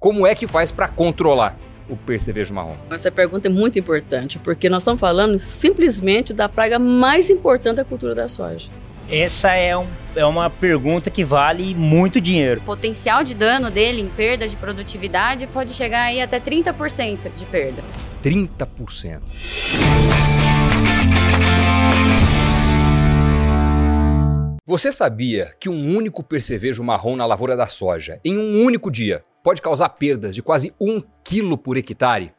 Como é que faz para controlar o percevejo marrom? Essa pergunta é muito importante, porque nós estamos falando simplesmente da praga mais importante da cultura da soja. Essa é, um, é uma pergunta que vale muito dinheiro. O potencial de dano dele em perda de produtividade pode chegar aí até 30% de perda. 30%. Você sabia que um único percevejo marrom na lavoura da soja, em um único dia, pode causar perdas de quase um quilo por hectare?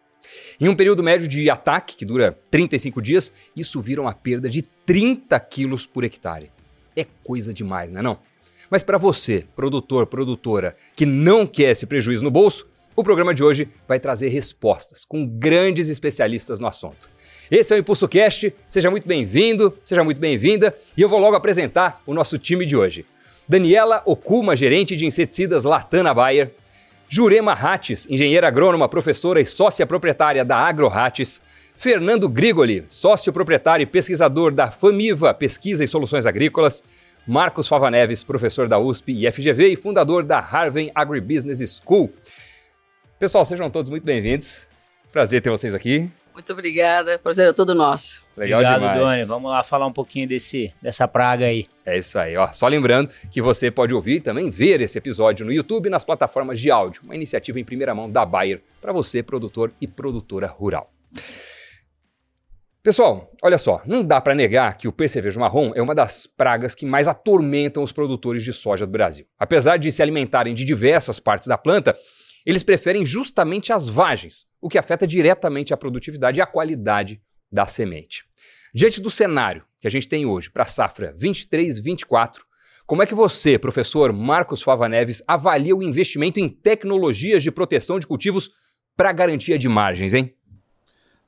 Em um período médio de ataque, que dura 35 dias, isso vira uma perda de 30 quilos por hectare. É coisa demais, não é não? Mas para você, produtor, produtora, que não quer esse prejuízo no bolso, o programa de hoje vai trazer respostas com grandes especialistas no assunto. Esse é o Impulso Cast, seja muito bem-vindo, seja muito bem-vinda, e eu vou logo apresentar o nosso time de hoje. Daniela Okuma, gerente de inseticidas Latana Bayer, Jurema Rates, engenheira agrônoma, professora e sócia proprietária da AgroRates, Fernando Grigoli, sócio proprietário e pesquisador da Famiva Pesquisa e Soluções Agrícolas, Marcos Fava Neves, professor da USP e FGV e fundador da Harvard Agribusiness School. Pessoal, sejam todos muito bem-vindos. Prazer ter vocês aqui. Muito obrigada, prazer é todo nosso. Legal Obrigado, demais. Doni. Vamos lá falar um pouquinho desse, dessa praga aí. É isso aí, ó. Só lembrando que você pode ouvir e também ver esse episódio no YouTube e nas plataformas de áudio. Uma iniciativa em primeira mão da Bayer para você, produtor e produtora rural. Pessoal, olha só, não dá para negar que o percevejo marrom é uma das pragas que mais atormentam os produtores de soja do Brasil. Apesar de se alimentarem de diversas partes da planta, eles preferem justamente as vagens, o que afeta diretamente a produtividade e a qualidade da semente. Diante do cenário que a gente tem hoje para a safra 23-24, como é que você, professor Marcos Fava Neves, avalia o investimento em tecnologias de proteção de cultivos para garantia de margens, hein?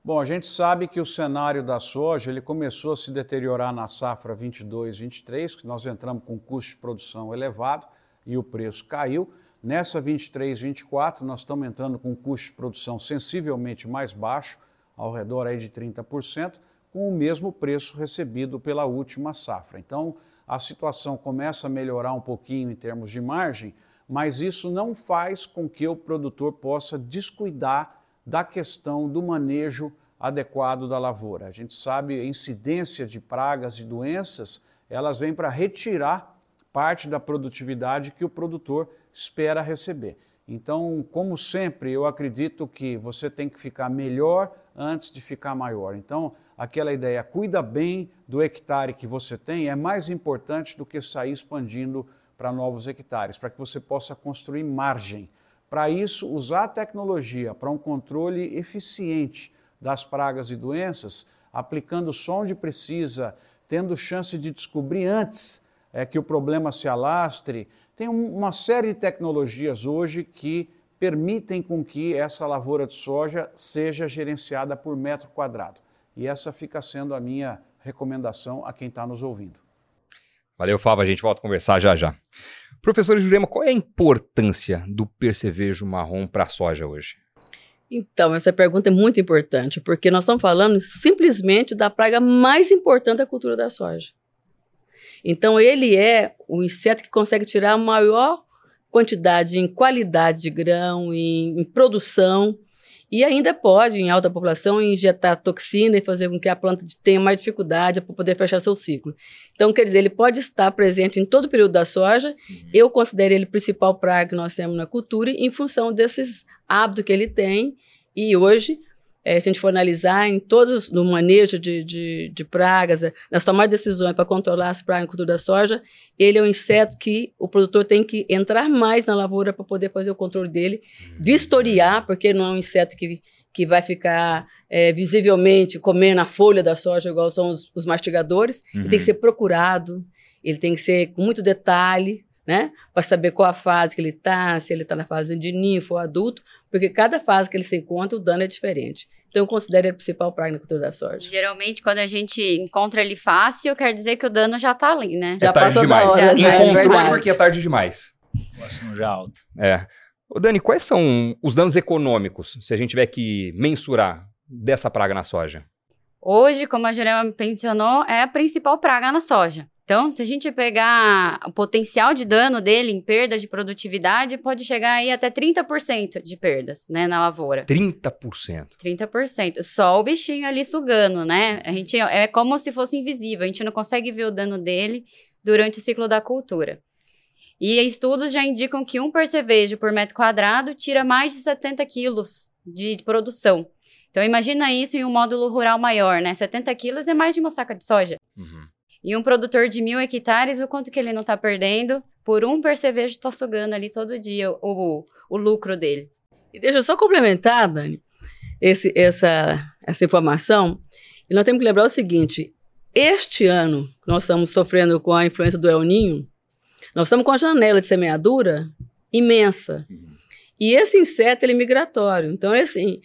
Bom, a gente sabe que o cenário da soja ele começou a se deteriorar na safra 22-23, que nós entramos com custo de produção elevado e o preço caiu. Nessa 23, 24, nós estamos entrando com um custo de produção sensivelmente mais baixo, ao redor aí de 30%, com o mesmo preço recebido pela última safra. Então, a situação começa a melhorar um pouquinho em termos de margem, mas isso não faz com que o produtor possa descuidar da questão do manejo adequado da lavoura. A gente sabe a incidência de pragas e doenças, elas vêm para retirar parte da produtividade que o produtor espera receber. Então, como sempre, eu acredito que você tem que ficar melhor antes de ficar maior. Então, aquela ideia, cuida bem do hectare que você tem, é mais importante do que sair expandindo para novos hectares, para que você possa construir margem. Para isso, usar a tecnologia para um controle eficiente das pragas e doenças, aplicando só onde precisa, tendo chance de descobrir antes é, que o problema se alastre, tem uma série de tecnologias hoje que permitem com que essa lavoura de soja seja gerenciada por metro quadrado. E essa fica sendo a minha recomendação a quem está nos ouvindo. Valeu, Fava. A gente volta a conversar já já. Professor Jurema, qual é a importância do percevejo marrom para a soja hoje? Então, essa pergunta é muito importante, porque nós estamos falando simplesmente da praga mais importante da cultura da soja. Então, ele é o inseto que consegue tirar a maior quantidade em qualidade de grão, em, em produção, e ainda pode, em alta população, injetar toxina e fazer com que a planta tenha mais dificuldade para poder fechar seu ciclo. Então, quer dizer, ele pode estar presente em todo o período da soja. Uhum. Eu considero ele o principal praga que nós temos na cultura em função desses hábitos que ele tem. E hoje, é, se a gente for analisar em todos no manejo de, de, de pragas, é, nas tomadas de decisões para controlar as pragas na cultura da soja, ele é um inseto que o produtor tem que entrar mais na lavoura para poder fazer o controle dele, vistoriar, porque não é um inseto que, que vai ficar é, visivelmente comendo a folha da soja, igual são os, os mastigadores. Uhum. Ele tem que ser procurado, ele tem que ser com muito detalhe, né? Para saber qual a fase que ele está, se ele está na fase de ninfo ou adulto, porque cada fase que ele se encontra, o dano é diferente. Então, eu considero ele a principal praga na cultura da soja. Geralmente, quando a gente encontra ele fácil, quer dizer que o dano já está ali, né? É já passou demais. da hora. Já, né? Encontrou é porque é tarde demais. Posso já alto. É. Ô Dani, quais são os danos econômicos, se a gente tiver que mensurar, dessa praga na soja? Hoje, como a Jurema mencionou, é a principal praga na soja. Então, se a gente pegar o potencial de dano dele em perda de produtividade, pode chegar aí até 30% de perdas, né, na lavoura. 30%. 30%. Só o bichinho ali sugando, né? A gente é como se fosse invisível, a gente não consegue ver o dano dele durante o ciclo da cultura. E estudos já indicam que um percevejo por metro quadrado tira mais de 70 quilos de produção. Então, imagina isso em um módulo rural maior, né? 70 quilos é mais de uma saca de soja. Uhum. E um produtor de mil hectares, o quanto que ele não está perdendo por um percevejo está sugando ali todo dia o, o lucro dele. E deixa eu só complementar, Dani, esse, essa, essa informação. E nós temos que lembrar o seguinte: este ano, nós estamos sofrendo com a influência do El Ninho, nós estamos com a janela de semeadura imensa. E esse inseto ele é migratório. Então, é assim,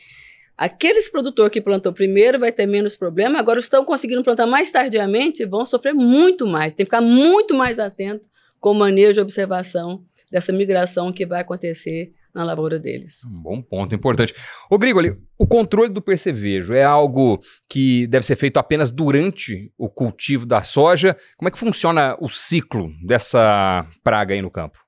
aqueles produtores que plantou primeiro vai ter menos problema, agora estão conseguindo plantar mais tardiamente vão sofrer muito mais. Tem que ficar muito mais atento com o manejo e observação dessa migração que vai acontecer na lavoura deles. Um bom ponto, importante. Ô Grigoli, o controle do percevejo é algo que deve ser feito apenas durante o cultivo da soja? Como é que funciona o ciclo dessa praga aí no campo?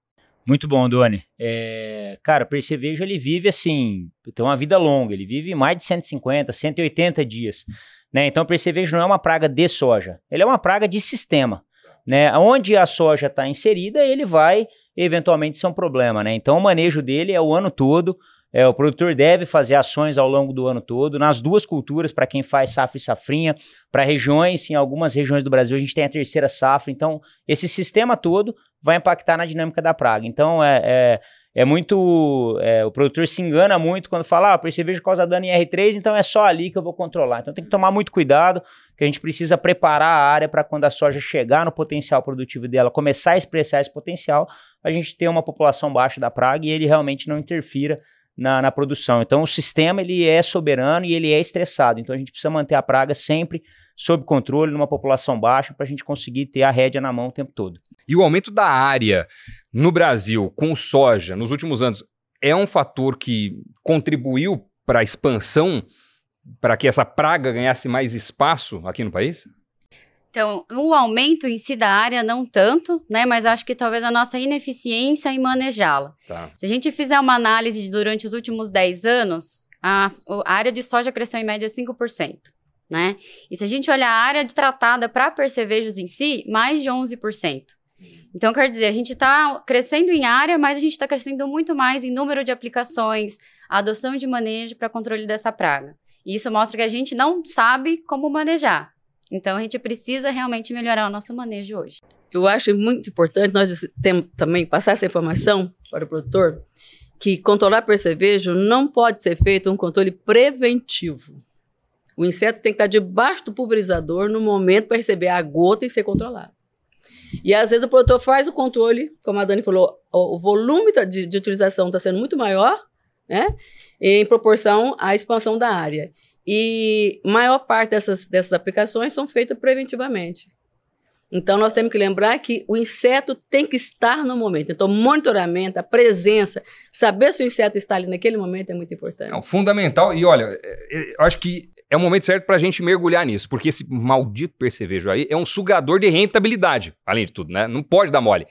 Muito bom, Doni. É, cara, o percevejo ele vive assim, tem uma vida longa, ele vive mais de 150, 180 dias. Né? Então o percevejo não é uma praga de soja, ele é uma praga de sistema. Né? Onde a soja está inserida, ele vai eventualmente ser um problema, né? Então o manejo dele é o ano todo. É, o produtor deve fazer ações ao longo do ano todo, nas duas culturas, para quem faz safra e safrinha, para regiões, em algumas regiões do Brasil a gente tem a terceira safra, então esse sistema todo vai impactar na dinâmica da praga. Então é, é, é muito. É, o produtor se engana muito quando fala, ah, percevejo causa dano em R3, então é só ali que eu vou controlar. Então tem que tomar muito cuidado, que a gente precisa preparar a área para quando a soja chegar no potencial produtivo dela, começar a expressar esse potencial, a gente ter uma população baixa da praga e ele realmente não interfira na, na, produção. Então, o sistema ele é soberano e ele é estressado. Então, a gente precisa manter a praga sempre sob controle, numa população baixa, para a gente conseguir ter a rédea na mão o tempo todo. E o aumento da área no Brasil com soja nos últimos anos é um fator que contribuiu para a expansão, para que essa praga ganhasse mais espaço aqui no país? Então, o aumento em si da área, não tanto, né? Mas acho que talvez a nossa ineficiência em manejá-la. Tá. Se a gente fizer uma análise de durante os últimos 10 anos, a, a área de soja cresceu em média 5%. Né? E se a gente olhar a área de tratada para percevejos em si, mais de 11%. Então, quer dizer, a gente está crescendo em área, mas a gente está crescendo muito mais em número de aplicações, adoção de manejo para controle dessa praga. E isso mostra que a gente não sabe como manejar. Então a gente precisa realmente melhorar o nosso manejo hoje. Eu acho muito importante nós também passar essa informação para o produtor que controlar percevejo não pode ser feito um controle preventivo. O inseto tem que estar debaixo do pulverizador no momento para receber a gota e ser controlado. E às vezes o produtor faz o controle, como a Dani falou, o, volume de, de utilização está sendo muito maior, né? Em proporção à expansão da área. E maior parte dessas, dessas aplicações são feitas preventivamente. Então, nós temos que lembrar que o inseto tem que estar no momento. Então, monitoramento, a presença, saber se o inseto está ali naquele momento é muito importante. Fundamental. E olha, é, é, eu acho que é o momento certo para a gente mergulhar nisso, porque esse maldito percevejo aí é um sugador de rentabilidade, além de tudo, né? Não pode dar mole.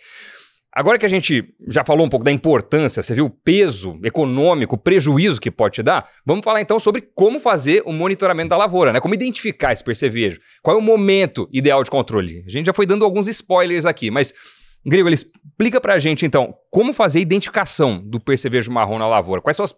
Agora que a gente já falou um pouco da importância, você viu o peso econômico, o prejuízo que pode te dar, vamos falar então sobre como fazer o monitoramento da lavoura, né? Como identificar esse percevejo, qual é o momento ideal de controle. A gente já foi dando alguns spoilers aqui, mas Grego, explica pra gente então como fazer a identificação do percevejo marrom na lavoura, quais são as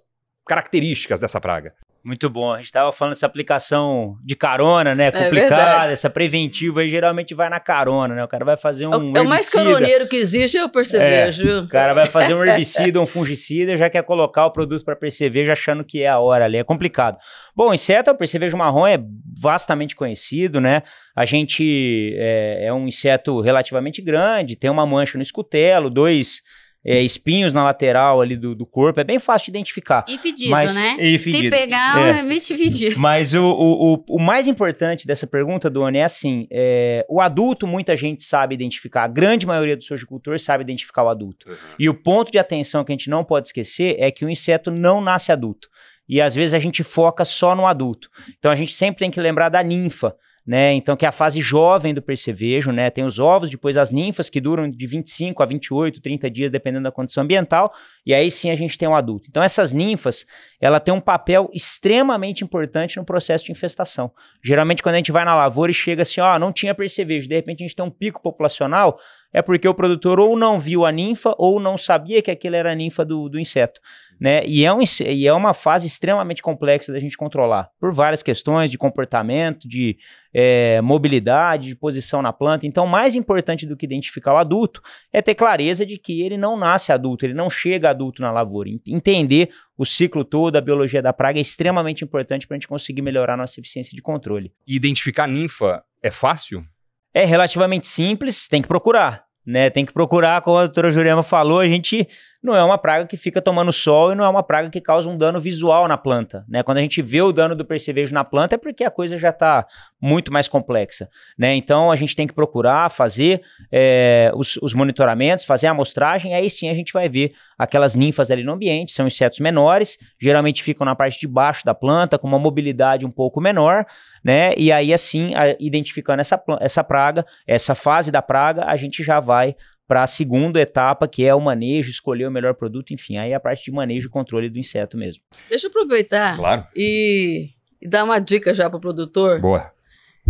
características dessa praga. Muito bom. A gente estava falando dessa aplicação de carona, né? É complicada, é essa preventiva aí geralmente vai na carona, né? O cara vai fazer um. É o, herbicida. é o mais caroneiro que existe, é o percevejo. É, o cara vai fazer um herbicida, um fungicida, já quer colocar o produto para percevejo achando que é a hora ali. É complicado. Bom, inseto, o percevejo marrom é vastamente conhecido, né? A gente é, é um inseto relativamente grande, tem uma mancha no escutelo, dois é, espinhos na lateral ali do, do, corpo, é bem fácil de identificar. E fedido, mas, né? E fedido. Se pegar, é, é meio fedido. Mas o, o, o, o, mais importante dessa pergunta, Dona, é assim, é, o adulto muita gente sabe identificar, a grande maioria dos sojicultores sabe identificar o adulto. Uhum. E o ponto de atenção que a gente não pode esquecer é que o inseto não nasce adulto. E às vezes a gente foca só no adulto. Então a gente sempre tem que lembrar da ninfa, né? Então, que é a fase jovem do percevejo, né? Tem os ovos, depois as ninfas, que duram de 25 a 28, 30 dias, dependendo da condição ambiental, e aí sim a gente tem um adulto. Então, essas ninfas, ela tem um papel extremamente importante no processo de infestação. Geralmente, quando a gente vai na lavoura e chega assim, ó, não tinha percevejo, de repente a gente tem um pico populacional, é porque o produtor ou não viu a ninfa ou não sabia que aquilo era a ninfa do, do inseto. Né? E, é um, e é uma fase extremamente complexa da gente controlar, por várias questões de comportamento, de é, mobilidade, de posição na planta. Então, mais importante do que identificar o adulto é ter clareza de que ele não nasce adulto, ele não chega adulto na lavoura. Entender o ciclo todo, a biologia da praga é extremamente importante para a gente conseguir melhorar nossa eficiência de controle. E identificar ninfa é fácil? É relativamente simples, tem que procurar. Né, tem que procurar, como a doutora Jurema falou, a gente não é uma praga que fica tomando sol e não é uma praga que causa um dano visual na planta. Né? Quando a gente vê o dano do percevejo na planta é porque a coisa já está muito mais complexa. Né? Então a gente tem que procurar fazer é, os, os, monitoramentos, fazer a amostragem, aí sim a gente vai ver aquelas ninfas ali no ambiente, são insetos menores, geralmente ficam na parte de baixo da planta, com uma mobilidade um pouco menor, né? E aí assim, a, identificando essa, essa praga, essa fase da praga, a gente já vai para a segunda etapa, que é o manejo, escolher o melhor produto, enfim, aí é a parte de manejo e controle do inseto mesmo. Deixa eu aproveitar claro. e, e dar uma dica já para o produtor. Boa.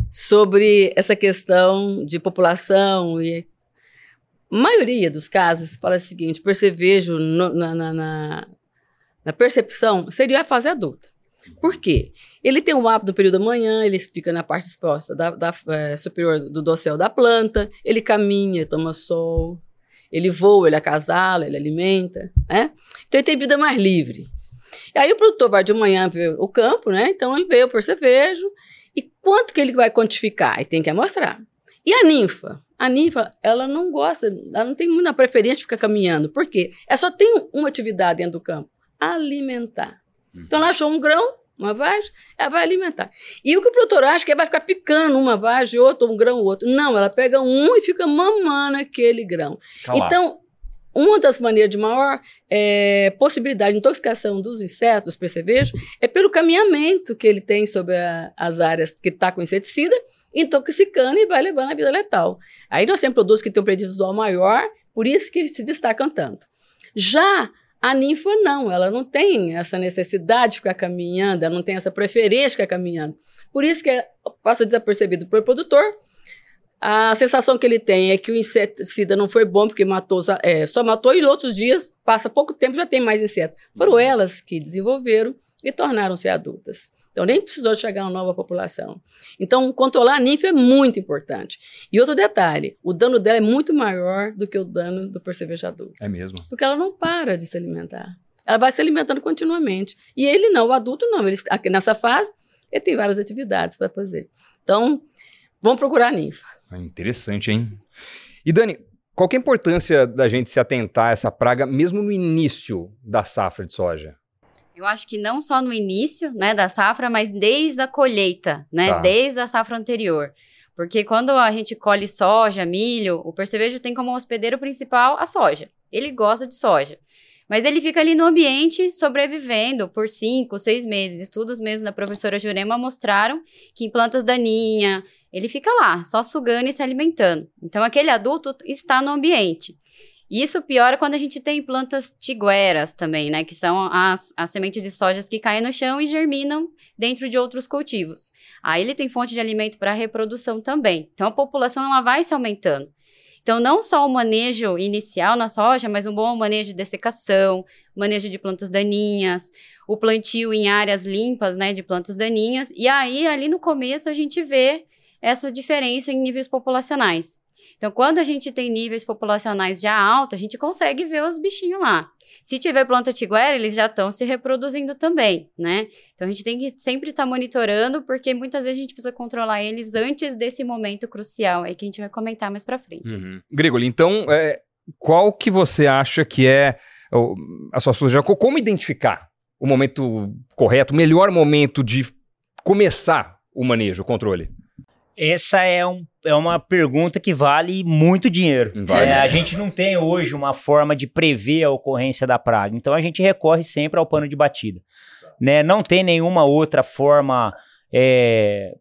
Sobre essa questão de população e a maioria dos casos fala o seguinte: percevejo no, na, na, na, na percepção seria a fase adulta. Por quê? Ele tem o hábito do período da manhã, ele fica na parte exposta da, da é, superior do dossel da planta, ele caminha, toma sol, ele voa, ele acasala, ele alimenta, né? Então ele tem vida mais livre. E aí o produtor vai de manhã ver o campo, né? Então ele vê o percevejo e quanto que ele vai quantificar? E tem que mostrar. E a ninfa? A ninfa, ela não gosta, ela não tem muita preferência de ficar caminhando. Por quê? Ela só tem uma atividade dentro do campo: alimentar. Então ela achou um grão, uma vagem, ela vai alimentar. E o que o produtor acha que vai ficar picando uma vagem, outro, um grão, outro. Não, ela pega um e fica mamando aquele grão. Calma. Então, uma das maneiras de maior é, possibilidade de intoxicação dos insetos, percevejo, é pelo caminhamento que ele tem sobre a, as áreas que está com inseticida, intoxicando e vai levando a vida letal. Aí nós temos produtos que têm um visual maior, por isso que se destacam tanto. Já a ninfa não, ela não tem essa necessidade de ficar caminhando, ela não tem essa preferência de ficar caminhando. Por isso que é, passa desapercebido para o produtor. A sensação que ele tem é que o inseticida não foi bom porque matou, é, só matou e outros dias, passa pouco tempo já tem mais inseto. Foram elas que desenvolveram e tornaram-se adultas. Então, nem precisou chegar uma nova população. Então, controlar a ninfa é muito importante. E outro detalhe, o dano dela é muito maior do que o dano do percevejo adulto. É mesmo? Porque ela não para de se alimentar. Ela vai se alimentando continuamente. E ele não, o adulto não. Ele, nessa fase, ele tem várias atividades para fazer. Então, vamos procurar a ninfa. Ah, interessante, hein? E Dani, qual é a importância da gente se atentar a essa praga mesmo no início da safra de soja? Eu acho que não só no início, né, da safra, mas desde a colheita, né, tá. desde a safra anterior. Porque quando a gente colhe soja, milho, o percevejo tem como hospedeiro principal a soja. Ele gosta de soja. Mas ele fica ali no ambiente sobrevivendo por cinco, seis meses. Estudos mesmo da professora Jurema mostraram que em plantas daninhas, ele fica lá, só sugando e se alimentando. Então, aquele adulto está no ambiente. E isso piora quando a gente tem plantas tigueras também, né? Que são as, as sementes de sojas que caem no chão e germinam dentro de outros cultivos. Aí ele tem fonte de alimento para reprodução também. Então a população ela vai se aumentando. Então, não só o manejo inicial na soja, mas um bom manejo de dessecação, manejo de plantas daninhas, o plantio em áreas limpas, né, de plantas daninhas. E aí, ali no começo, a gente vê essa diferença em níveis populacionais. Então, quando a gente tem níveis populacionais já altos, a gente consegue ver os bichinhos lá. Se tiver planta tiguera, eles já estão se reproduzindo também, né? Então a gente tem que sempre estar tá monitorando, porque muitas vezes a gente precisa controlar eles antes desse momento crucial aí que a gente vai comentar mais para frente. Uhum. Grigoli, então, é, qual que você acha que é a sua sugestão? Como identificar o momento correto, o melhor momento de começar o manejo, o controle? Essa é, um, é uma pergunta que vale muito dinheiro. Vale. É, a gente não tem hoje uma forma de prever a ocorrência da praga, então a gente recorre sempre ao pano de batida. Né? Não tem nenhuma outra forma é,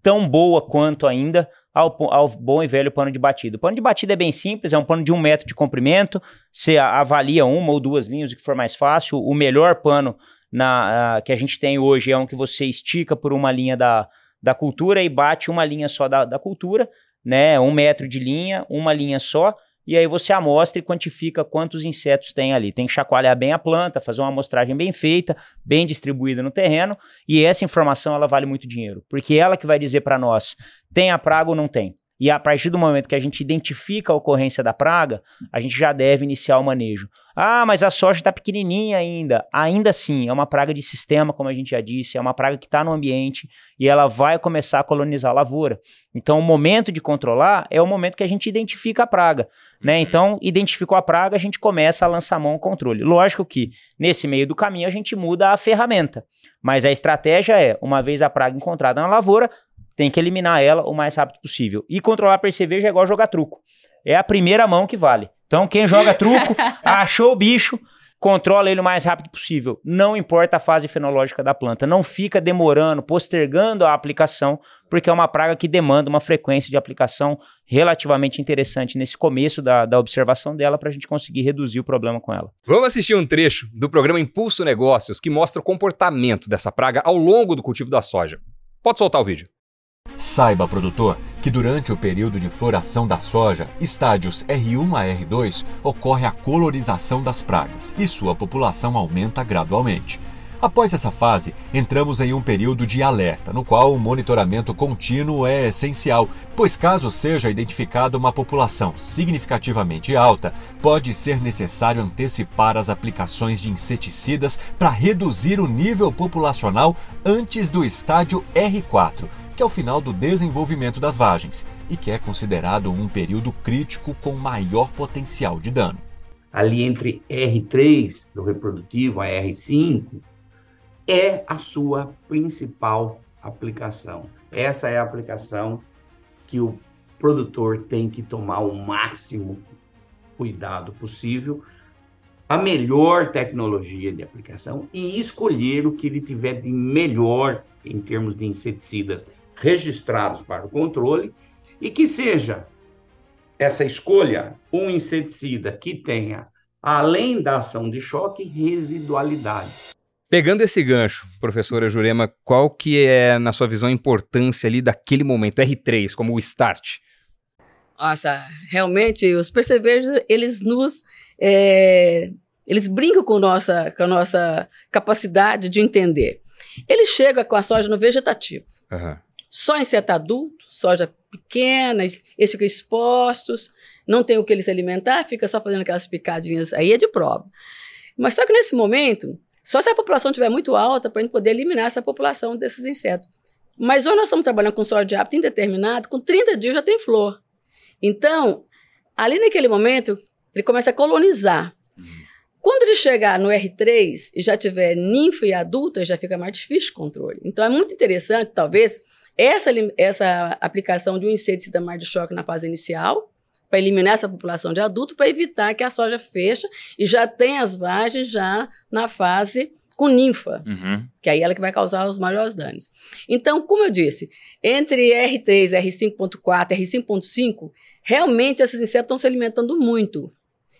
tão boa quanto ainda ao, ao, bom e velho pano de batida. O pano de batida é bem simples, é um pano de um metro de comprimento, você avalia uma ou duas linhas, o que for mais fácil. O melhor pano na, uh, que a gente tem hoje é um que você estica por uma linha da, da cultura e bate uma linha só da, da cultura, né? Um metro de linha, uma linha só e aí você amostra e quantifica quantos insetos tem ali. Tem que chacoalhar bem a planta, fazer uma amostragem bem feita, bem distribuída no terreno, e essa informação ela vale muito dinheiro, porque ela que vai dizer para nós, tem a praga ou não tem. E a partir do momento que a gente identifica a ocorrência da praga, a gente já deve iniciar o manejo. Ah, mas a soja está pequenininha ainda. Ainda assim, é uma praga de sistema, como a gente já disse, é uma praga que está no ambiente e ela vai começar a colonizar a lavoura. Então, o momento de controlar é o momento que a gente identifica a praga. Né? Uhum. Então, identificou a praga, a gente começa a lançar mão ao controle. Lógico que, nesse meio do caminho, a gente muda a ferramenta. Mas a estratégia é, uma vez a praga encontrada na lavoura, tem que eliminar ela o mais rápido possível. E controlar percevejo é igual jogar truco. É a primeira mão que vale. Então, quem joga truco, achou o bicho, controla ele o mais rápido possível. Não importa a fase fenológica da planta. Não fica demorando, postergando a aplicação, porque é uma praga que demanda uma frequência de aplicação relativamente interessante nesse começo da, da observação dela para a gente conseguir reduzir o problema com ela. Vamos assistir um trecho do programa Impulso Negócios que mostra o comportamento dessa praga ao longo do cultivo da soja. Pode soltar o vídeo. Saiba, produtor, que durante o período de floração da soja, estádios R1 a R2, ocorre a colorização das pragas e sua população aumenta gradualmente. Após essa fase, entramos em um período de alerta, no qual o monitoramento contínuo é essencial, pois caso seja identificada uma população significativamente alta, pode ser necessário antecipar as aplicações de inseticidas para reduzir o nível populacional antes do estádio R4 que é o final do desenvolvimento das vagens e que é considerado um período crítico com maior potencial de dano. Ali entre R3 do reprodutivo a R5 é a sua principal aplicação. Essa é a aplicação que o produtor tem que tomar o máximo cuidado possível, a melhor tecnologia de aplicação e escolher o que ele tiver de melhor em termos de inseticidas registrados para o controle e que seja essa escolha um inseticida que tenha, além da ação de choque, residualidade. Pegando esse gancho, professora Jurema, qual que é, na sua visão, a importância ali daquele momento, R3, como o start? Nossa, realmente, os percevejos, eles nos... É, eles brincam com, nossa, com a nossa capacidade de entender. Ele chega com a soja no vegetativo. Uhum só inseto adulto, soja pequena, eles ficam expostos, não tem o que eles se alimentar, fica só fazendo aquelas picadinhas, aí é de prova. Mas só que nesse momento, só se a população estiver muito alta para a gente poder eliminar essa população desses insetos. Mas hoje nós estamos trabalhando com soja de hábito indeterminado, com 30 dias já tem flor. Então, ali naquele momento, ele começa a colonizar. Quando ele chegar no R3 e já tiver ninfa e adulta, já fica mais difícil o controle. Então, é muito interessante, talvez, essa, essa aplicação de um inseticida mais de choque na fase inicial, para eliminar essa população de adulto, para evitar que a soja feche e já tenha as vagens já na fase com ninfa, uhum. que aí é ela que vai causar os maiores danos. Então, como eu disse, entre R3, R5.4 e R5.5, realmente esses insetos estão se alimentando muito.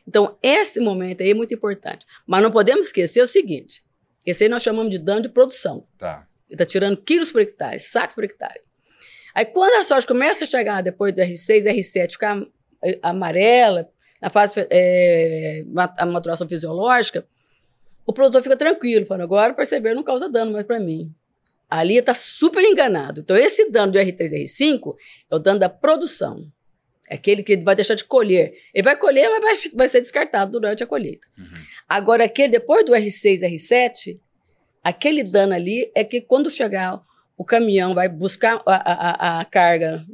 Então, esse momento aí é muito importante. Mas não podemos esquecer o seguinte: esse aí nós chamamos de dano de produção. Tá. Ele está tirando quilos por hectare, sacos por hectare. Aí quando a soja começa a chegar depois do R6, R7, ficar amarela, na fase é, a maturação fisiológica, o produtor fica tranquilo, falando, agora perceber não causa dano mais para mim. Ali está super enganado. Então, esse dano de R3 e R5 é o dano da produção. É aquele que vai deixar de colher. Ele vai colher, mas vai, vai ser descartado durante a colheita. Uhum. Agora, aquele depois do R6 e R7, Aquele dano ali é que quando chegar o caminhão vai buscar a, a, a carga,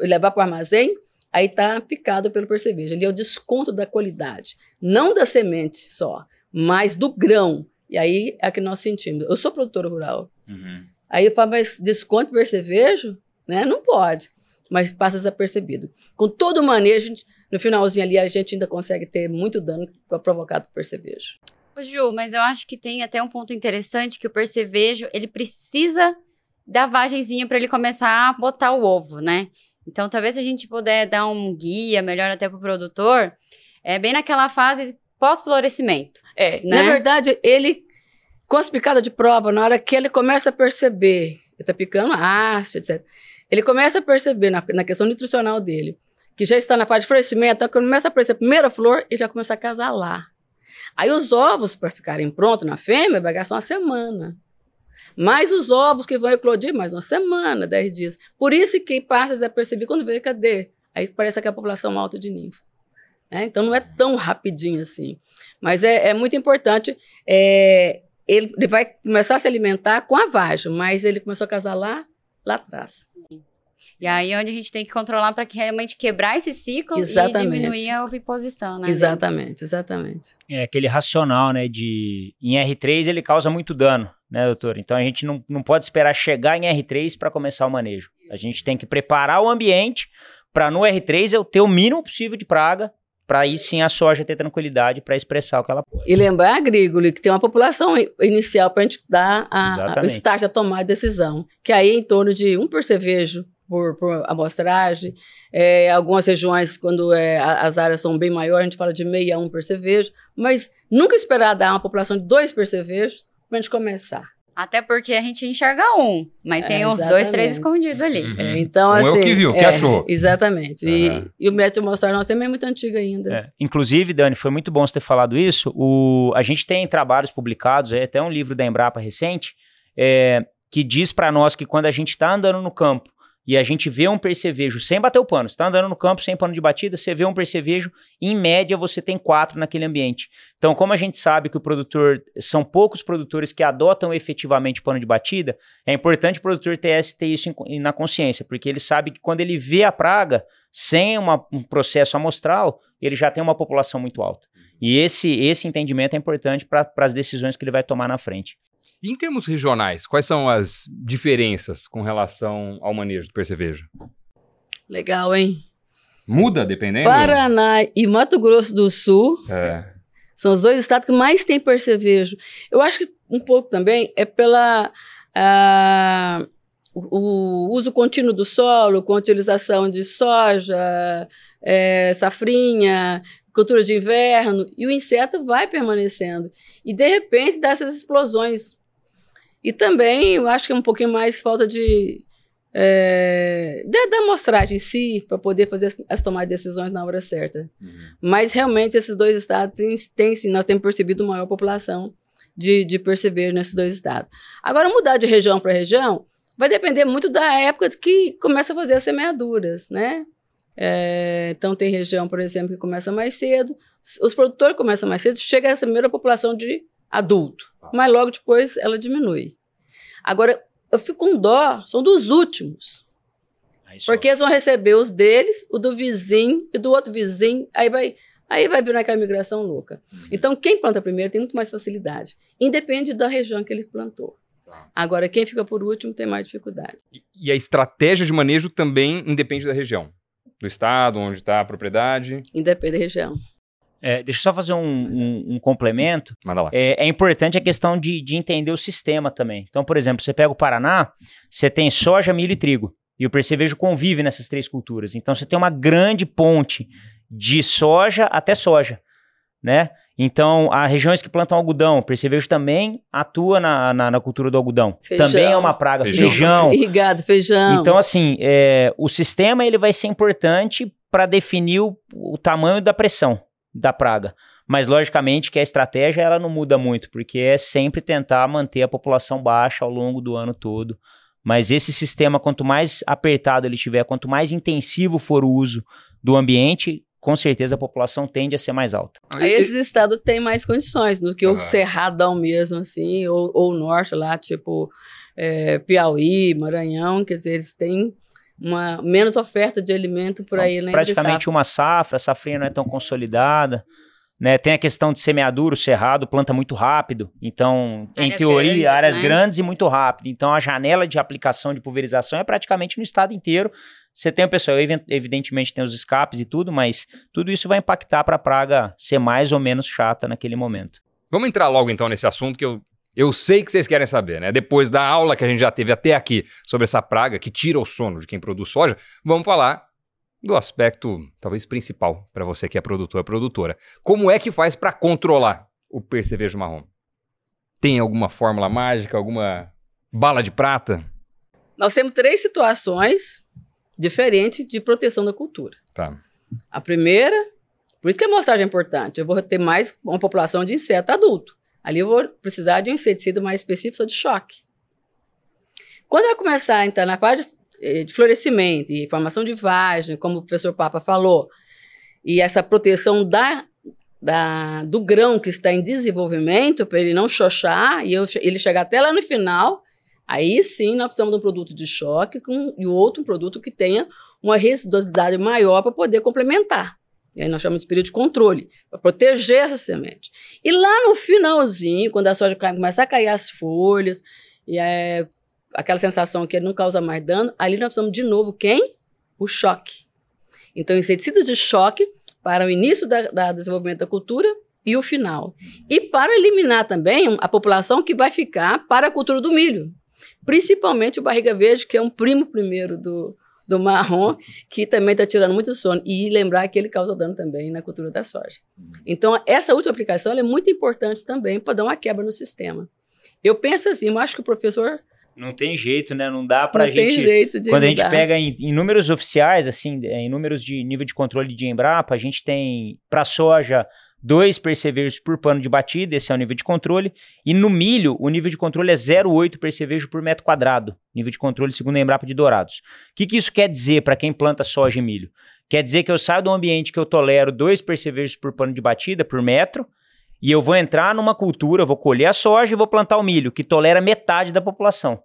levar para o armazém, aí está picado pelo percevejo. Ali é o desconto da qualidade, não da semente só, mas do grão. E aí é que nós sentimos. Eu sou produtora rural. Uhum. Aí eu falo, mas desconto percevejo? Né? Não pode, mas passa desapercebido. Com todo o manejo, no finalzinho ali, a gente ainda consegue ter muito dano provocado por percevejo. Ô, Ju, mas eu acho que tem até um ponto interessante que o percevejo, ele precisa da vagenzinha para ele começar a botar o ovo, né? Então, talvez se a gente puder dar um guia melhor até para o produtor, é bem naquela fase pós-florescimento. É, né? na verdade, ele, com as picadas de prova, na hora que ele começa a perceber, ele tá picando haste, etc., ele começa a perceber na, na questão nutricional dele, que já está na fase de florescimento, então começa a perceber a primeira flor e já começa a casar lá. Aí os ovos, para ficarem prontos na fêmea, vai gastar uma semana. Mais os ovos que vão eclodir, mais uma semana, dez dias. Por isso que passa a perceber quando vê, cadê? Aí parece que é a população alta de ninfo. Né? Então não é tão rapidinho assim. Mas é, é muito importante. É, ele, ele, vai começar a se alimentar com a vagem, mas ele começou a casar lá, lá atrás. E aí onde a gente tem que controlar para que realmente quebrar esse ciclo exatamente. e diminuir a oviposição, né? Exatamente, exatamente. É aquele racional, né, de em R3 ele causa muito dano, né, doutor? Então a gente não, não pode esperar chegar em R3 para começar o manejo. A gente tem que preparar o ambiente para no R3 eu ter o mínimo possível de praga para aí sim a soja ter tranquilidade para expressar o que ela pode. E lembrar, Grigoli, que tem uma população inicial para a gente dar a, a, o start a tomar a decisão, que aí é em torno de um percevejo por, por amostragem. É, algumas regiões, quando é, as áreas são bem maiores, a gente fala de meia a um percevejo, mas nunca esperar dar uma população de dois percevejos para a gente começar. Até porque a gente enxerga um, mas é, tem uns dois, três escondidos ali. Uhum. É, então, um assim. É o assim, que viu, que é, achou. Exatamente. Uhum. E, e, o método mostrar nós também é muito antigo ainda. É. Inclusive, Dani, foi muito bom você ter falado isso. O, a gente tem trabalhos publicados, é até um livro da Embrapa recente, é, que diz para nós que quando a gente está andando no campo e a gente vê um percevejo sem bater o pano, você tá andando no campo sem pano de batida, você vê um percevejo, em média você tem quatro naquele ambiente. Então, como a gente sabe que o produtor, são poucos produtores que adotam efetivamente pano de batida, é importante o produtor ter, ter isso em, na consciência, porque ele sabe que quando ele vê a praga sem uma, um processo amostral, ele já tem uma população muito alta. E esse, esse entendimento é importante para as decisões que ele vai tomar na frente. E em termos regionais, quais são as diferenças com relação ao manejo do percevejo? Legal, hein? Muda dependendo? Paraná e Mato Grosso do Sul é. são os dois estados que mais têm percevejo. Eu acho que um pouco também é pela uh, o, o, uso contínuo do solo, com a utilização de soja, é, safrinha, cultura de inverno, e o inseto vai permanecendo. E de repente dá essas explosões e também eu acho que é um pouquinho mais falta de. É, da, amostragem em si, para poder fazer as, as tomar decisões na hora certa. Uhum. Mas realmente esses dois estados têm, têm sim, nós temos percebido maior população de, de perceber nesses dois estados. Agora, mudar de região para região vai depender muito da época que começa a fazer as semeaduras, né? É, então, tem região, por exemplo, que começa mais cedo, os produtores começam mais cedo, chega essa primeira população de adulto, mas logo depois ela diminui. Agora, eu fico com dó, são dos últimos. porque eles vão receber os deles, o do vizinho e do outro vizinho, aí vai, aí vai virar aquela migração louca. Uhum. Então, quem planta primeiro tem muito mais facilidade, independe da região que ele plantou. Tá. Agora, quem fica por último tem mais dificuldade. E, e a estratégia de manejo também independe da região? Do estado, onde está a propriedade? Independe da região. É, deixa eu só fazer um, um, um complemento. Manda lá. É, é, importante a questão de, de entender o sistema também. Então, por exemplo, você pega o Paraná, você tem soja, milho e trigo. E o percevejo convive nessas três culturas. Então, você tem uma grande ponte de soja até soja, né? Então, há regiões que plantam algodão, o percevejo também atua na, na, na cultura do algodão. Feijão. Também é uma praga. Feijão. feijão. Irrigado, feijão. Então, assim, é, o sistema ele vai ser importante para definir o, o tamanho da pressão da praga. Mas logicamente que a estratégia ela não muda muito, porque é sempre tentar manter a população baixa ao longo do ano todo. Mas esse sistema, quanto mais apertado ele tiver, quanto mais intensivo for o uso do ambiente, com certeza a população tende a ser mais alta. Aí esses estados têm mais condições do que o Cerradão mesmo, assim, ou, ou o norte lá, tipo é, Piauí, Maranhão, quer dizer, eles têm uma menos oferta de alimento por aí, né? Praticamente uma safra, a safrinha não é tão consolidada. Né, tem a questão de semeadura, o cerrado planta muito rápido, então, áreas em teoria, grandes, áreas né? grandes e muito rápido. Então, a janela de aplicação de pulverização é praticamente no estado inteiro. Você tem o pessoal, evidentemente tem os escapes e tudo, mas tudo isso vai impactar para a praga ser mais ou menos chata naquele momento. Vamos entrar logo então nesse assunto que eu Eu sei que vocês querem saber, né? Depois da aula que a gente já teve até aqui sobre essa praga que tira o sono de quem produz soja, vamos falar do aspecto talvez principal para você que é produtor, produtora. Como é que faz para controlar o percevejo marrom? Tem alguma fórmula mágica, alguma bala de prata? Nós temos três situações diferentes de proteção da cultura. Tá. A primeira, por isso que a amostragem é importante, eu vou ter mais uma população de inseto adulto. Ali eu vou precisar de um inseticida mais específico de choque. Quando ela começar a entrar na fase eh, de florescimento e formação de vagem, como o professor Papa falou, e essa proteção da, da, do grão que está em desenvolvimento, para ele não xoxar e eu, ele chegar até lá no final, aí sim nós precisamos de um produto de choque com, e outro produto que tenha uma residuosidade maior para poder complementar. E aí nós chamamos de período de controle, para proteger essa semente. E lá no finalzinho, quando a soja começa a cair as folhas, e é aquela sensação que ele não causa mais dano, ali nós precisamos de novo quem? O choque. Então, inseticidas de choque para o início da desenvolvimento da cultura e o final. E para eliminar também a população que vai ficar para a cultura do milho. Principalmente o barriga verde, que é um primo primeiro do, do marrom, que também está tirando muito sono. E lembrar que ele causa dano também na cultura da soja. Então, essa última aplicação é muito importante também para dar uma quebra no sistema. Eu penso assim, eu acho que o professor não tem jeito, né? Não dá pra Não gente. tem jeito de quando a mudar. gente pega em, em números oficiais, assim, é, em números de nível de controle de Embrapa, a gente tem para soja dois percevejos por pano de batida, esse é o nível de controle. E no milho, o nível de controle é 0,8 percevejo por metro quadrado, nível de controle segundo a Embrapa de Dourados. O que, que isso quer dizer para quem planta soja e milho? Quer dizer que eu saio de um ambiente que eu tolero dois percevejos por pano de batida por metro, e eu vou entrar numa cultura, vou colher a soja e vou plantar o milho, que tolera metade da população.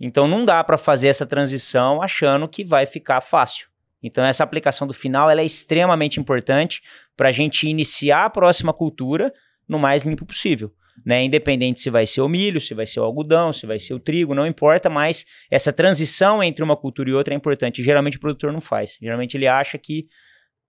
Então não dá para fazer essa transição achando que vai ficar fácil. Então essa aplicação do final é extremamente importante para a gente iniciar a próxima cultura no mais limpo possível. Né? Independente se vai ser o milho, se vai ser o algodão, se vai ser o trigo, não importa, mas essa transição entre uma cultura e outra é importante. Geralmente o produtor não faz. Geralmente ele acha que,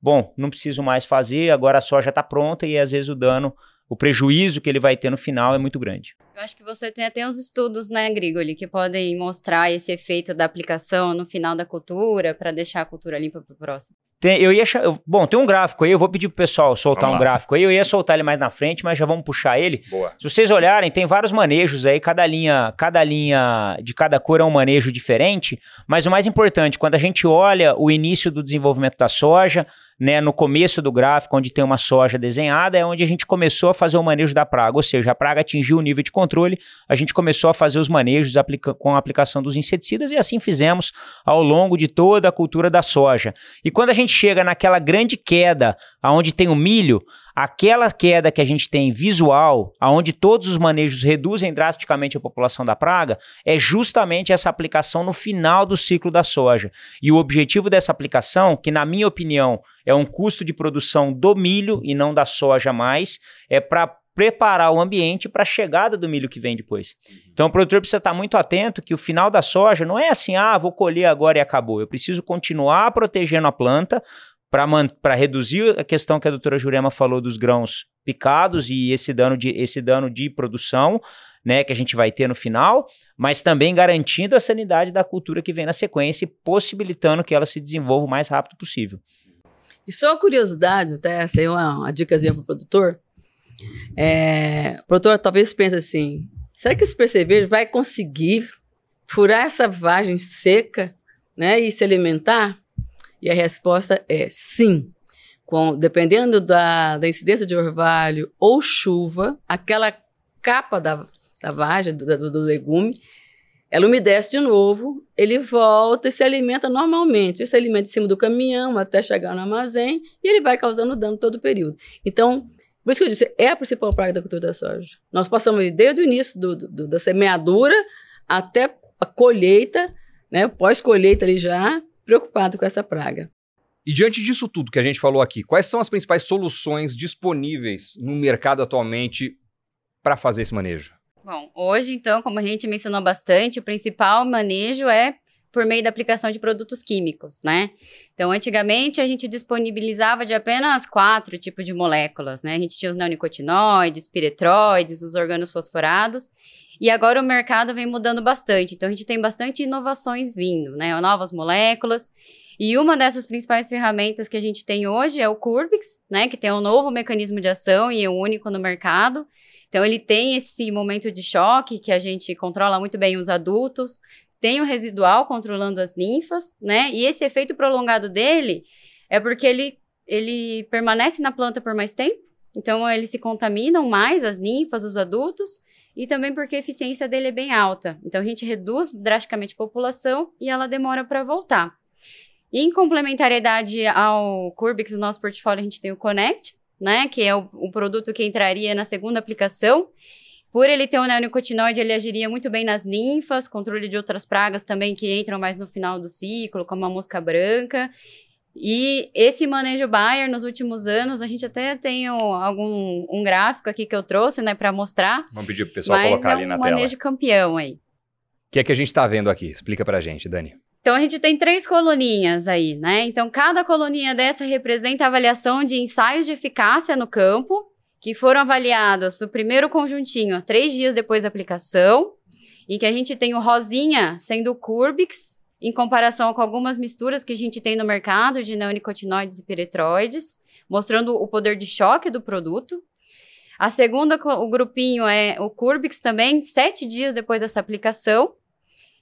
bom, não preciso mais fazer, agora a soja está pronta e às vezes o dano o prejuízo que ele vai ter no final é muito grande. Eu acho que você tem até uns estudos, né, Grigoli, que podem mostrar esse efeito da aplicação no final da cultura, para deixar a cultura limpa para o próximo. Tem, eu ia, bom, tem um gráfico aí, eu vou pedir pro pessoal soltar Vamos um lá. gráfico aí, eu ia soltar ele mais na frente, mas já vamos puxar ele. Boa. Se vocês olharem, tem vários manejos aí, cada linha, cada linha de cada cor é um manejo diferente, mas o mais importante, quando a gente olha o início do desenvolvimento da soja, né, no começo do gráfico, onde tem uma soja desenhada, é onde a gente começou a fazer o manejo da praga, ou seja, a praga atingiu o nível de controle, a gente começou a fazer os manejos aplica com a aplicação dos inseticidas e assim fizemos ao longo de toda a cultura da soja. E quando a gente chega naquela grande queda, aonde tem o milho, aquela queda que a gente tem visual, aonde todos os manejos reduzem drasticamente a população da praga, é justamente essa aplicação no final do ciclo da soja. E o objetivo dessa aplicação, que na minha opinião é um custo de produção do milho e não da soja mais, é para preparar o ambiente para a chegada do milho que vem depois. Então o produtor precisa estar muito atento que o final da soja não é assim, ah, vou colher agora e acabou. Eu preciso continuar protegendo a planta para reduzir a questão que a doutora Jurema falou dos grãos picados e esse dano de, esse dano de produção, né, que a gente vai ter no final, mas também garantindo a sanidade da cultura que vem na sequência e possibilitando que ela se desenvolva o mais rápido possível. E só uma curiosidade, até essa aí é uma, uma dicasinha para o produtor. É, o produtor talvez pense assim: será que esse percevejo vai conseguir furar essa vagem seca né, e se alimentar? E a resposta é sim. Com, dependendo da, da incidência de orvalho ou chuva, aquela capa da, da vagem, do, do, do legume, ela umedece de novo, ele volta e se alimenta normalmente. Ele se alimenta em cima do caminhão até chegar no armazém e ele vai causando dano todo o período. Então, por isso que eu disse, é a principal praga da cultura da soja. Nós passamos desde o início do, do, da semeadura até a colheita, né, pós-colheita ali já, preocupado com essa praga. E diante disso tudo que a gente falou aqui, quais são as principais soluções disponíveis no mercado atualmente para fazer esse manejo? Bom, hoje, então, como a gente mencionou bastante, o principal manejo é por meio da aplicação de produtos químicos, né? Então, antigamente a gente disponibilizava de apenas quatro tipos de moléculas, né? A gente tinha os neonicotinoides, piretroides, os organos fosforados. E agora o mercado vem mudando bastante. Então, a gente tem bastante inovações vindo, né? Novas moléculas. E uma dessas principais ferramentas que a gente tem hoje é o Curbix, né, que tem um novo mecanismo de ação e é o único no mercado. Então ele tem esse momento de choque que a gente controla muito bem os adultos, tem o residual controlando as ninfas, né? E esse efeito prolongado dele é porque ele ele permanece na planta por mais tempo, então eles se contaminam mais as ninfas, os adultos, e também porque a eficiência dele é bem alta. Então a gente reduz drasticamente a população e ela demora para voltar. Em complementariedade ao Curbix, no nosso portfólio, a gente tem o Connect, né? Que é o, o produto que entraria na segunda aplicação. Por ele ter o neonicotinoide, ele agiria muito bem nas ninfas, controle de outras pragas também que entram mais no final do ciclo, como a mosca branca. E esse manejo Bayer, nos últimos anos, a gente até tem algum um gráfico aqui que eu trouxe, né, para mostrar. Vamos pedir pro pessoal colocar é ali na um tela. manejo campeão aí. O que é que a gente está vendo aqui? Explica pra gente, Dani. Então, a gente tem três coluninhas aí, né? Então, cada coluninha dessa representa a avaliação de ensaios de eficácia no campo, que foram avaliados o primeiro conjuntinho três dias depois da aplicação, em que a gente tem o rosinha sendo o Curbix, em comparação com algumas misturas que a gente tem no mercado de neonicotinoides e piretroides, mostrando o poder de choque do produto. A segunda, o grupinho é o Curbix também, sete dias depois dessa aplicação.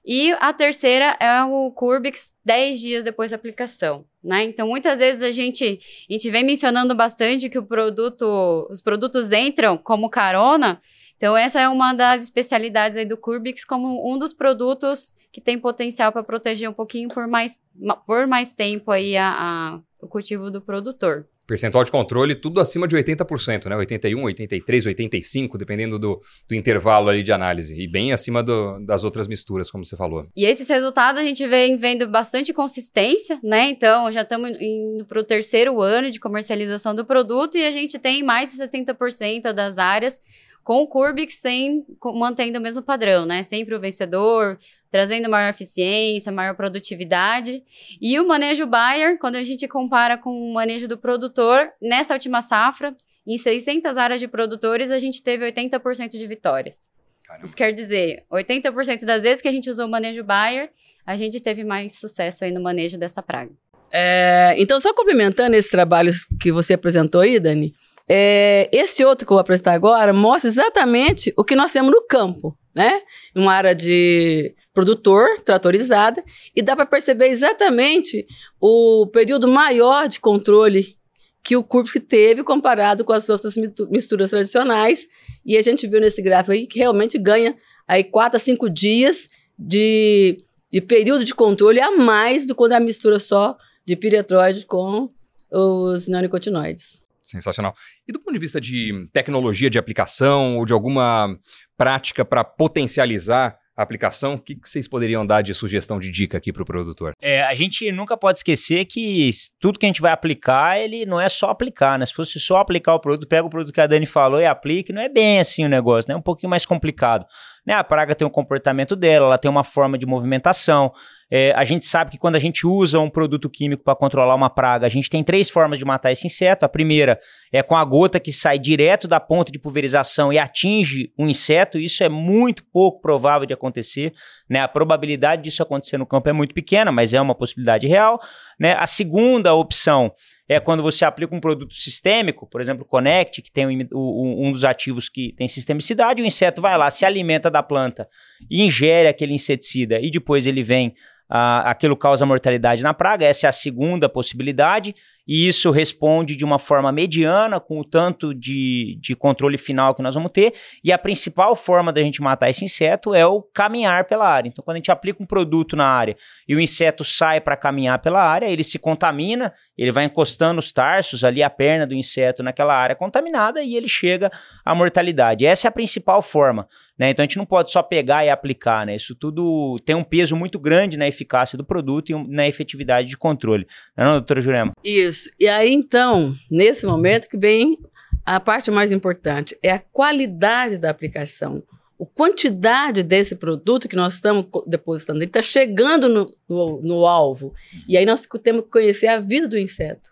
E a terceira é o Curbix 10 dias depois da aplicação, né? Então, muitas vezes a gente, a gente vem mencionando bastante que o produto, os produtos entram como carona. Então, essa é uma das especialidades aí do Curbix como um dos produtos que tem potencial para proteger um pouquinho por mais, por mais tempo aí a, a, o cultivo do produtor. Percentual de controle, tudo acima de 80%, né? 81, 83, 85, dependendo do, do intervalo ali de análise. E bem acima do, das outras misturas, como você falou. E esses resultados a gente vem vendo bastante consistência, né? Então, já estamos indo para o terceiro ano de comercialização do produto e a gente tem mais de 70% das áreas com o Curbix sem, mantendo o mesmo padrão, né? Sempre o vencedor, trazendo maior eficiência, maior produtividade. E o manejo Bayer, quando a gente compara com o manejo do produtor, nessa última safra, em 600 áreas de produtores, a gente teve 80% de vitórias. Caramba. Isso quer dizer, 80% das vezes que a gente usou o manejo Bayer, a gente teve mais sucesso aí no manejo dessa praga. É, então, só complementando esses trabalhos que você apresentou aí, Dani, é, esse outro que eu vou apresentar agora mostra exatamente o que nós temos no campo, né? Uma área de produtor, tratorizada, e dá para perceber exatamente o período maior de controle que o Curbis teve comparado com as outras misturas tradicionais. E a gente viu nesse gráfico aí que realmente ganha aí 4 a 5 dias de, de período de controle a mais do que a mistura só de piretroide com os neonicotinoides. Sensacional. E do ponto de vista de tecnologia de aplicação ou de alguma prática para potencializar a aplicação, o que, que vocês poderiam dar de sugestão de dica aqui para o produtor? É, a gente nunca pode esquecer que tudo que a gente vai aplicar, ele não é só aplicar, né? Se fosse só aplicar o produto, pega o produto que a Dani falou e aplique, não é bem assim o negócio, né? É um pouquinho mais complicado. Né? A praga tem um comportamento dela, ela tem uma forma de movimentação. É, a gente sabe que quando a gente usa um produto químico para controlar uma praga, a gente tem três formas de matar esse inseto. A primeira é com a gota que sai direto da ponta de pulverização e atinge o um inseto. Isso é muito pouco provável de acontecer. Né? A probabilidade disso acontecer no campo é muito pequena, mas é uma possibilidade real. Né? A segunda opção é quando você aplica um produto sistêmico, por exemplo, Connect, que tem um, um, dos ativos que tem sistemicidade, o inseto vai lá, se alimenta da planta e ingere aquele inseticida e depois ele vem ah, aquilo causa mortalidade na praga. Essa é a segunda possibilidade, e isso responde de uma forma mediana, com o tanto de, de controle final que nós vamos ter. E a principal forma da gente matar esse inseto é o caminhar pela área. Então, quando a gente aplica um produto na área e o inseto sai para caminhar pela área, ele se contamina, ele vai encostando os tarsos ali, a perna do inseto naquela área contaminada e ele chega à mortalidade. Essa é a principal forma. Né? Então a gente não pode só pegar e aplicar, né? Isso tudo tem um peso muito grande na eficácia do produto e na efetividade de controle. Não é, não, doutora Jurema? Isso. E aí, então, nesse momento que vem a parte mais importante, é a qualidade da aplicação. a quantidade desse produto que nós estamos depositando, ele está chegando no, no, no, alvo. E aí nós temos que conhecer a vida do inseto,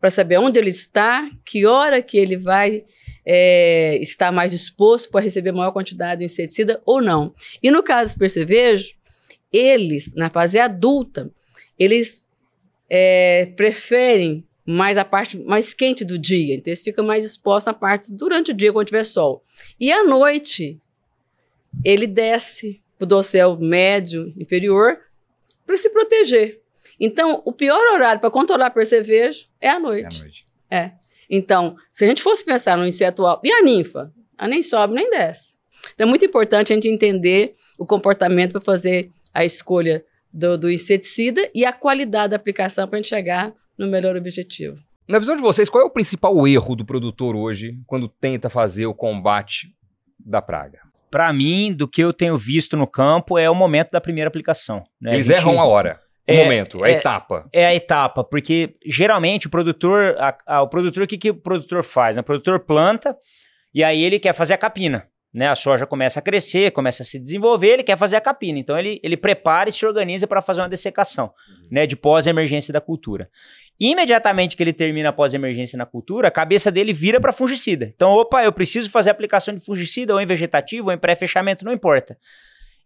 para saber onde ele está, que hora que ele vai é, estar mais disposto para receber maior quantidade de inseticida ou não. E no caso do percevejo, eles, na fase adulta, eles é, preferem mais a parte mais quente do dia. Então, eles ficam mais expostos na parte durante o dia, quando tiver sol. E à noite, ele desce para o dossel médio, inferior, para se proteger. Então, o pior horário para controlar percevejo é à noite. É à noite. É. Então, se a gente fosse pensar no inseto alto, e a ninfa? A nem sobe nem desce. Então, é muito importante a gente entender o comportamento para fazer a escolha do, do inseticida e a qualidade da aplicação para a gente chegar no melhor objetivo. Na visão de vocês, qual é o principal erro do produtor hoje quando tenta fazer o combate da praga? Para mim, do que eu tenho visto no campo, é o momento da primeira aplicação. Né? Eles a gente... erram a hora. O é, momento, a é, etapa. É a etapa, porque geralmente o produtor, a, a, o produtor, o que, que o produtor faz? Né? O produtor planta e aí ele quer fazer a capina. Né, a soja começa a crescer, começa a se desenvolver, ele quer fazer a capina. Então ele, ele prepara e se organiza para fazer uma dessecação uhum. né, de pós-emergência da cultura. Imediatamente que ele termina a pós-emergência na cultura, a cabeça dele vira para fungicida. Então, opa, eu preciso fazer aplicação de fungicida ou em vegetativo ou em pré-fechamento, não importa.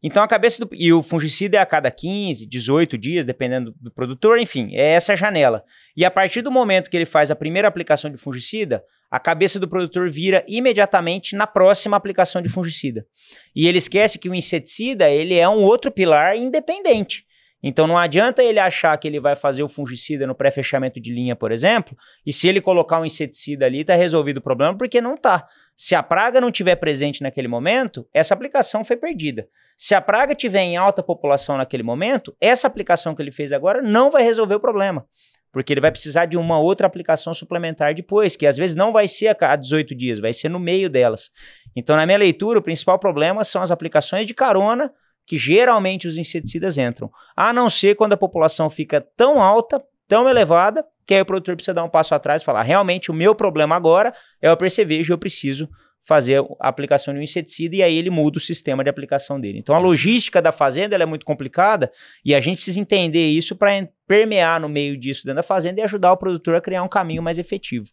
Então a cabeça do. E o fungicida é a cada 15, 18 dias, dependendo do produtor, enfim, é essa janela. E a partir do momento que ele faz a primeira aplicação de fungicida, a cabeça do produtor vira imediatamente na próxima aplicação de fungicida. E ele esquece que o inseticida ele é um outro pilar independente. Então não adianta ele achar que ele vai fazer o fungicida no pré-fechamento de linha, por exemplo, e se ele colocar um inseticida ali, está resolvido o problema, porque não está. Se a praga não tiver presente naquele momento, essa aplicação foi perdida. Se a praga tiver em alta população naquele momento, essa aplicação que ele fez agora não vai resolver o problema. Porque ele vai precisar de uma outra aplicação suplementar depois, que às vezes não vai ser a 18 dias, vai ser no meio delas. Então, na minha leitura, o principal problema são as aplicações de carona que geralmente os inseticidas entram. A não ser quando a população fica tão alta, tão elevada, que aí o produtor precisa dar um passo atrás e falar: realmente o meu problema agora é o percevejo, eu preciso fazer a aplicação de um inseticida e aí ele muda o sistema de aplicação dele. Então a logística da fazenda é muito complicada e a gente precisa entender isso para permear no meio disso dentro da fazenda e ajudar o produtor a criar um caminho mais efetivo.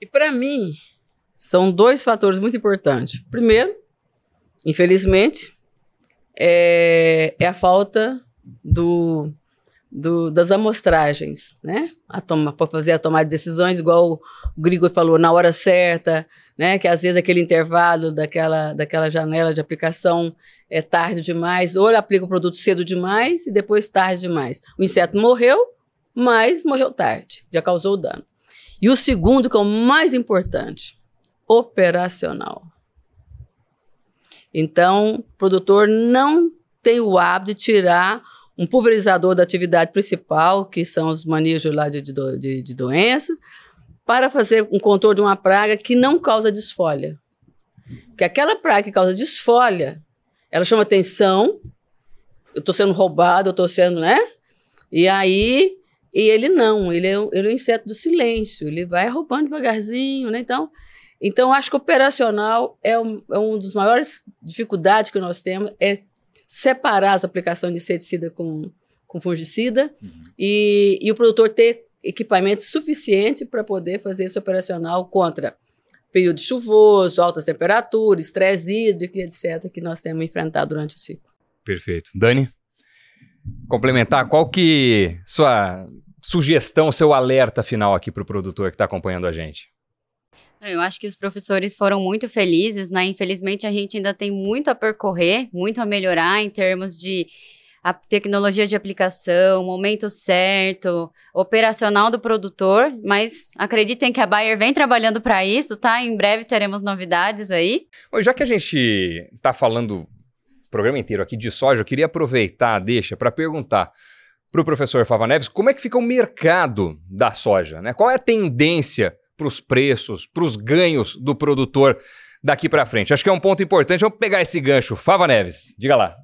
E para mim, são dois fatores muito importantes. Primeiro, infelizmente, é, é a falta do, do, das amostragens, né? Para fazer a tomada de decisões, igual o Grigor falou, na hora certa, né? Que às vezes aquele intervalo daquela, daquela janela de aplicação é tarde demais, ou ele aplica o produto cedo demais e depois tarde demais. O inseto morreu, mas morreu tarde, já causou dano. E o segundo, que é o mais importante, operacional. Então, o produtor não tem o hábito de tirar um pulverizador da atividade principal, que são os manejos lá de, de, de para fazer um controle de uma praga que não causa desfolha. Que aquela praga que causa desfolha, ela chama atenção, eu estou sendo roubado, eu estou sendo, né? E aí, e ele não, ele é, ele é um inseto do silêncio, ele vai roubando devagarzinho, né? Então, então, acho que operacional é um, é um dos maiores dificuldades que nós temos, é separar as aplicações de inseticida com, com fungicida uhum. e, e o produtor ter equipamento suficiente para poder fazer esse operacional contra período chuvoso, altas temperaturas, estresse hídrico e etc., que nós temos enfrentado durante o ciclo. Perfeito. Dani, complementar, qual que sua sugestão, seu alerta final aqui para o produtor que está acompanhando a gente? Eu acho que os professores foram muito felizes, né? Infelizmente, a gente ainda tem muito a percorrer, muito a melhorar em termos de a tecnologia de aplicação, momento certo, operacional do produtor, mas acreditem que a Bayer vem trabalhando para isso, tá? Em breve teremos novidades aí. Bom, já que a gente está falando o programa inteiro aqui de soja, eu queria aproveitar, deixa, para perguntar para o professor Fava Neves como é que fica o mercado da soja, né? Qual é a tendência para os preços, para os ganhos do produtor daqui para frente. Acho que é um ponto importante. Vamos pegar esse gancho. Fava Neves, diga lá.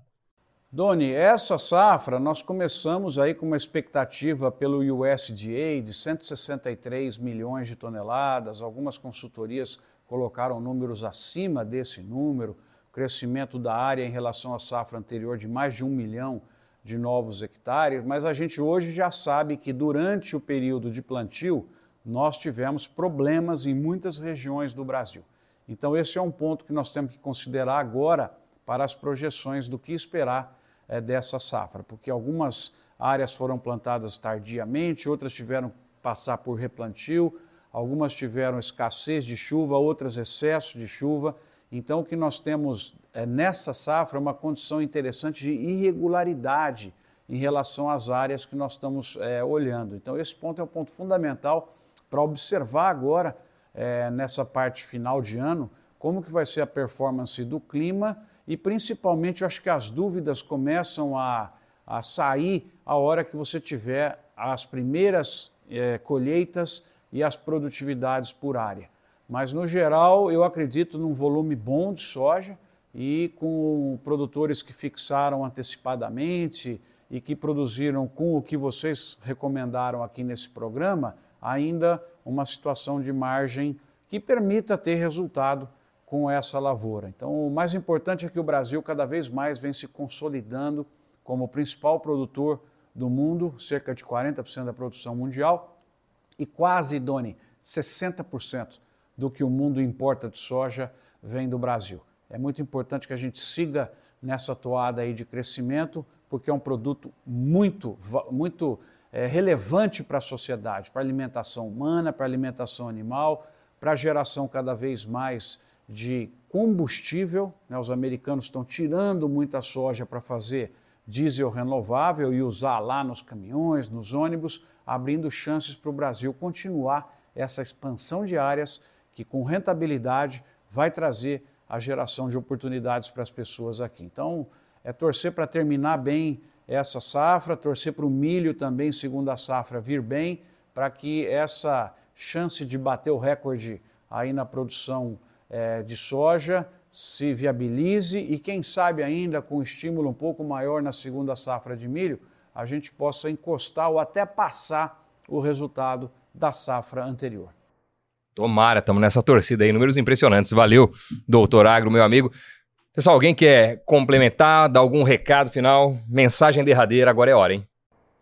Doni, essa safra nós começamos aí com uma expectativa pelo USDA de 163 milhões de toneladas. Algumas consultorias colocaram números acima desse número. crescimento da área em relação à safra anterior de mais de um milhão de novos hectares, mas a gente hoje já sabe que durante o período de plantio nós tivemos problemas em muitas regiões do Brasil. Então, esse é um ponto que nós temos que considerar agora para as projeções do que esperar é, dessa safra, porque algumas áreas foram plantadas tardiamente, outras tiveram que passar por replantio, algumas tiveram escassez de chuva, outras excesso de chuva. Então, o que nós temos é, nessa safra é uma condição interessante de irregularidade em relação às áreas que nós estamos é, olhando. Então, esse ponto é um ponto fundamental para observar agora, é, nessa parte final de ano, como que vai ser a performance do clima e, principalmente, eu acho que as dúvidas começam a, a sair a hora que você tiver as primeiras é, colheitas e as produtividades por área. Mas, no geral, eu acredito num volume bom de soja e com produtores que fixaram antecipadamente e que produziram com o que vocês recomendaram aqui nesse programa, ainda uma situação de margem que permita ter resultado com essa lavoura. Então, o mais importante é que o Brasil cada vez mais vem se consolidando como o principal produtor do mundo, cerca de 40% da produção mundial, e quase, Doni, 60% do que o mundo importa de soja vem do Brasil. É muito importante que a gente siga nessa toada aí de crescimento, porque é um produto muito, muito é, relevante para a sociedade, para a alimentação humana, para a alimentação animal, para a geração cada vez mais de combustível. Né? Os americanos estão tirando muita soja para fazer diesel renovável e usar lá nos caminhões, nos ônibus, abrindo chances para o Brasil continuar essa expansão de áreas que com rentabilidade vai trazer a geração de oportunidades para as pessoas aqui. Então, é torcer para terminar bem essa safra, torcer para o milho também, segundo a safra, vir bem, para que essa chance de bater o recorde aí na produção é, de soja se viabilize e, quem sabe, ainda com um estímulo um pouco maior na segunda safra de milho, a gente possa encostar ou até passar o resultado da safra anterior. Tomara, estamos nessa torcida aí, números impressionantes. Valeu, doutor Agro, meu amigo. Pessoal, alguém quer complementar, dar algum recado final? Mensagem derradeira, agora é hora, hein?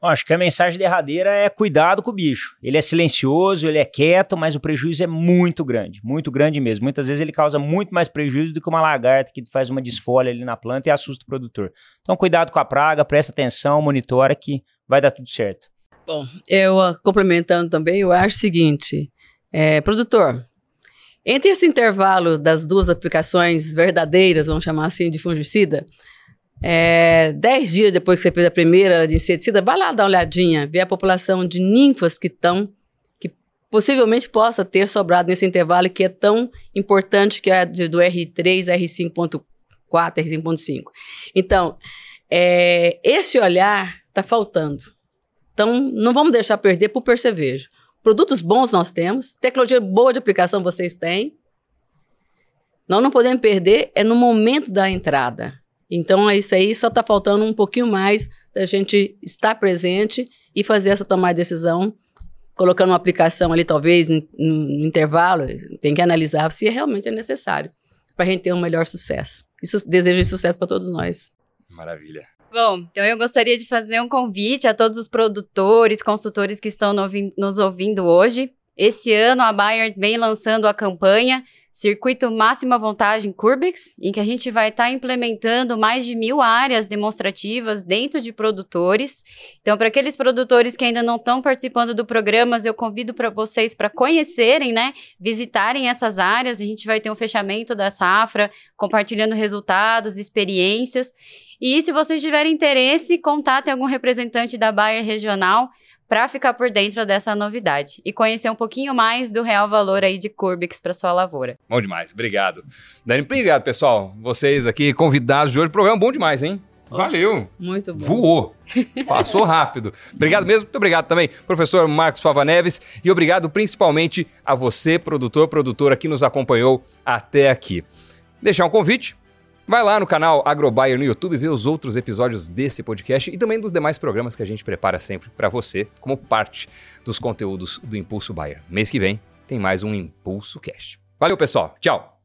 Acho que a mensagem derradeira é cuidado com o bicho. Ele é silencioso, ele é quieto, mas o prejuízo é muito grande, muito grande mesmo. Muitas vezes ele causa muito mais prejuízo do que uma lagarta que faz uma desfolha ali na planta e assusta o produtor. Então, cuidado com a praga, presta atenção, monitora que vai dar tudo certo. Bom, eu uh, complementando também, eu acho o seguinte: é, produtor, entre esse intervalo das duas aplicações verdadeiras, vamos chamar assim, de fungicida, é, dez dias depois que você fez a primeira de inseticida, vai lá dar uma olhadinha, ver a população de ninfas que estão, que possivelmente possa ter sobrado nesse intervalo que é tão importante que é do R3, R5.4, R5.5. Então, é, esse olhar está faltando. Então, não vamos deixar perder por percevejo. Produtos bons nós temos, tecnologia boa de aplicação vocês têm. Nós não podemos perder é no momento da entrada. Então, é isso aí, só está faltando um pouquinho mais da gente estar presente e fazer essa tomada de decisão, colocando uma aplicação ali, talvez, no, intervalo, tem que analisar se realmente é necessário, para a gente ter um melhor sucesso. Isso, desejo sucesso para todos nós. Maravilha. Bom, então eu gostaria de fazer um convite a todos os produtores, consultores que estão nos ouvindo hoje. Esse ano a Bayer vem lançando a campanha Circuito Máxima Vantagem Curbex, em que a gente vai estar tá implementando mais de mil áreas demonstrativas dentro de produtores. Então, para aqueles produtores que ainda não estão participando do programa, eu convido para vocês para conhecerem, né? Visitarem essas áreas. A gente vai ter um fechamento da safra, compartilhando resultados, experiências. E se vocês tiverem interesse, contatem algum representante da Bayer Regional para ficar por dentro dessa novidade e conhecer um pouquinho mais do real valor aí de Curbix para sua lavoura. Bom demais, obrigado. Dani, obrigado, pessoal. Vocês aqui convidados de hoje, programa bom demais, hein? Valeu! Muito bom. Voou! Passou rápido. Obrigado mesmo, muito obrigado também, professor Marcos Fava Neves, e obrigado principalmente a você, produtor, produtora, que nos acompanhou até aqui. Deixar um convite Vai lá no canal AgroBuyer no YouTube ver os outros episódios desse podcast e também dos demais programas que a gente prepara sempre para você, como parte dos conteúdos do Impulso Buyer. Mês que vem tem mais um Impulso Cast. Valeu, pessoal. Tchau.